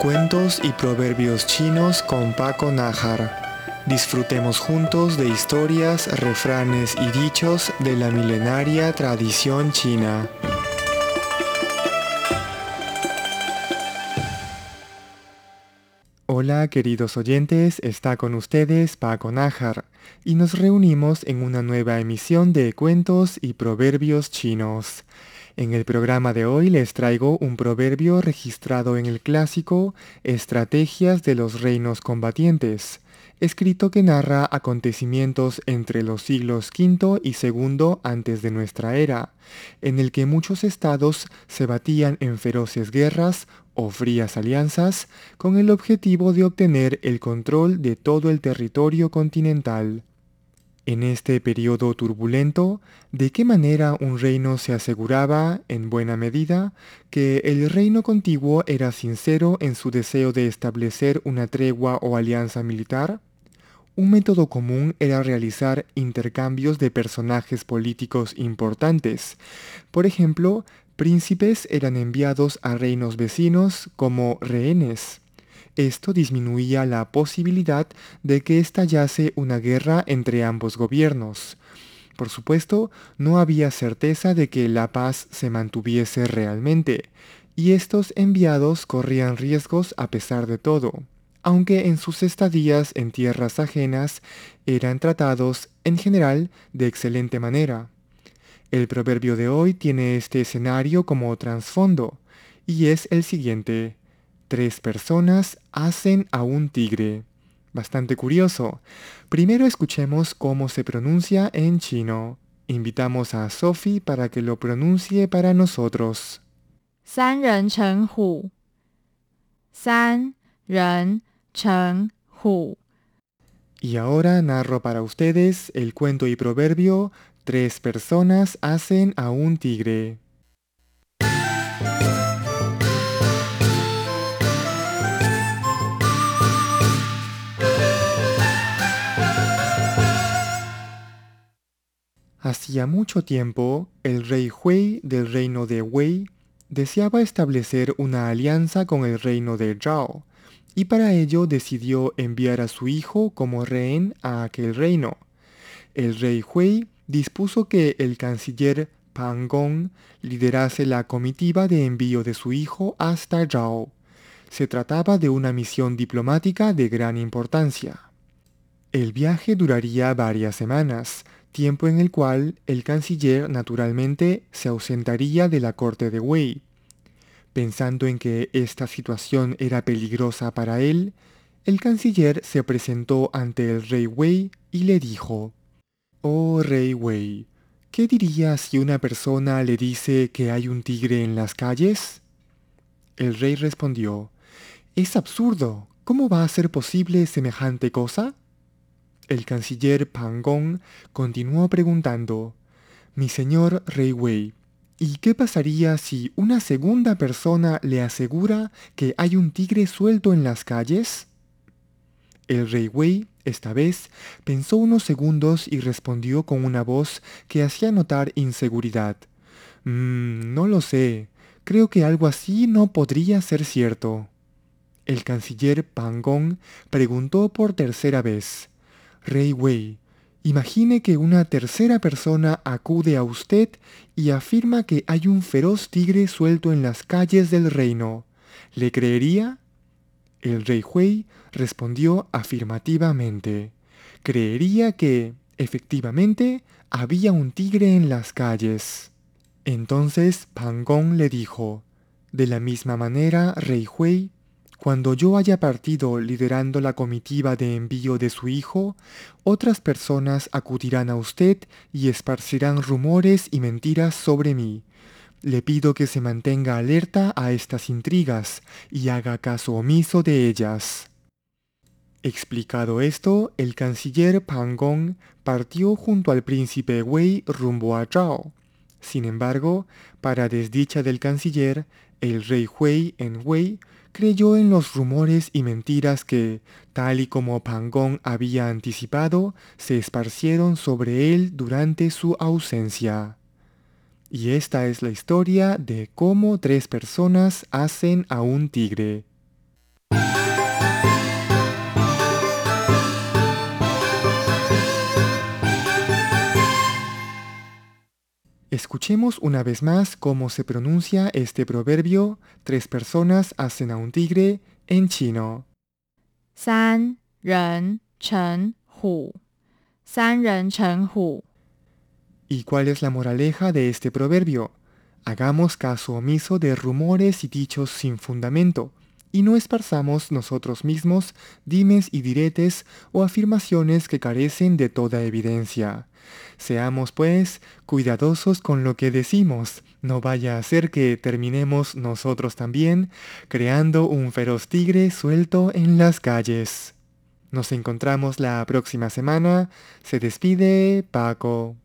Cuentos y proverbios chinos con Paco Nájar. Disfrutemos juntos de historias, refranes y dichos de la milenaria tradición china. Hola queridos oyentes, está con ustedes Paco Nájar y nos reunimos en una nueva emisión de Cuentos y Proverbios Chinos. En el programa de hoy les traigo un proverbio registrado en el clásico Estrategias de los Reinos Combatientes, escrito que narra acontecimientos entre los siglos V y II antes de nuestra era, en el que muchos estados se batían en feroces guerras o frías alianzas con el objetivo de obtener el control de todo el territorio continental. En este periodo turbulento, ¿de qué manera un reino se aseguraba, en buena medida, que el reino contiguo era sincero en su deseo de establecer una tregua o alianza militar? Un método común era realizar intercambios de personajes políticos importantes. Por ejemplo, príncipes eran enviados a reinos vecinos como rehenes. Esto disminuía la posibilidad de que estallase una guerra entre ambos gobiernos. Por supuesto, no había certeza de que la paz se mantuviese realmente, y estos enviados corrían riesgos a pesar de todo, aunque en sus estadías en tierras ajenas eran tratados, en general, de excelente manera. El proverbio de hoy tiene este escenario como trasfondo, y es el siguiente. Tres personas hacen a un tigre. Bastante curioso. Primero escuchemos cómo se pronuncia en chino. Invitamos a Sophie para que lo pronuncie para nosotros. San ren chen hu. San ren chen hu. Y ahora narro para ustedes el cuento y proverbio Tres personas hacen a un tigre. Hacía mucho tiempo, el rey Hui del reino de Wei deseaba establecer una alianza con el reino de Zhao, y para ello decidió enviar a su hijo como rehén a aquel reino. El rey Hui dispuso que el canciller Pan Gong liderase la comitiva de envío de su hijo hasta Zhao. Se trataba de una misión diplomática de gran importancia. El viaje duraría varias semanas, tiempo en el cual el canciller naturalmente se ausentaría de la corte de Wei. Pensando en que esta situación era peligrosa para él, el canciller se presentó ante el rey Wei y le dijo, Oh rey Wei, ¿qué diría si una persona le dice que hay un tigre en las calles? El rey respondió, Es absurdo, ¿cómo va a ser posible semejante cosa? El canciller Pangong continuó preguntando, Mi señor Rey Wei, ¿y qué pasaría si una segunda persona le asegura que hay un tigre suelto en las calles? El rey Wei, esta vez, pensó unos segundos y respondió con una voz que hacía notar inseguridad. Mmm, no lo sé. Creo que algo así no podría ser cierto. El canciller Pangong preguntó por tercera vez. Rey Wei, imagine que una tercera persona acude a usted y afirma que hay un feroz tigre suelto en las calles del reino. ¿Le creería? El rey Hui respondió afirmativamente. Creería que, efectivamente, había un tigre en las calles. Entonces Pangong le dijo, de la misma manera, rey Hui, cuando yo haya partido liderando la comitiva de envío de su hijo, otras personas acudirán a usted y esparcirán rumores y mentiras sobre mí. Le pido que se mantenga alerta a estas intrigas y haga caso omiso de ellas. Explicado esto, el canciller Pangong partió junto al príncipe Wei rumbo a Zhao. Sin embargo, para desdicha del canciller, el rey Hui en Wei creyó en los rumores y mentiras que, tal y como Pangong había anticipado, se esparcieron sobre él durante su ausencia. Y esta es la historia de cómo tres personas hacen a un tigre. Escuchemos una vez más cómo se pronuncia este proverbio, tres personas hacen a un tigre en chino. San ren chen hu. San ren chen hu. ¿Y cuál es la moraleja de este proverbio? Hagamos caso omiso de rumores y dichos sin fundamento y no esparzamos nosotros mismos dimes y diretes o afirmaciones que carecen de toda evidencia. Seamos, pues, cuidadosos con lo que decimos, no vaya a ser que terminemos nosotros también creando un feroz tigre suelto en las calles. Nos encontramos la próxima semana. Se despide Paco.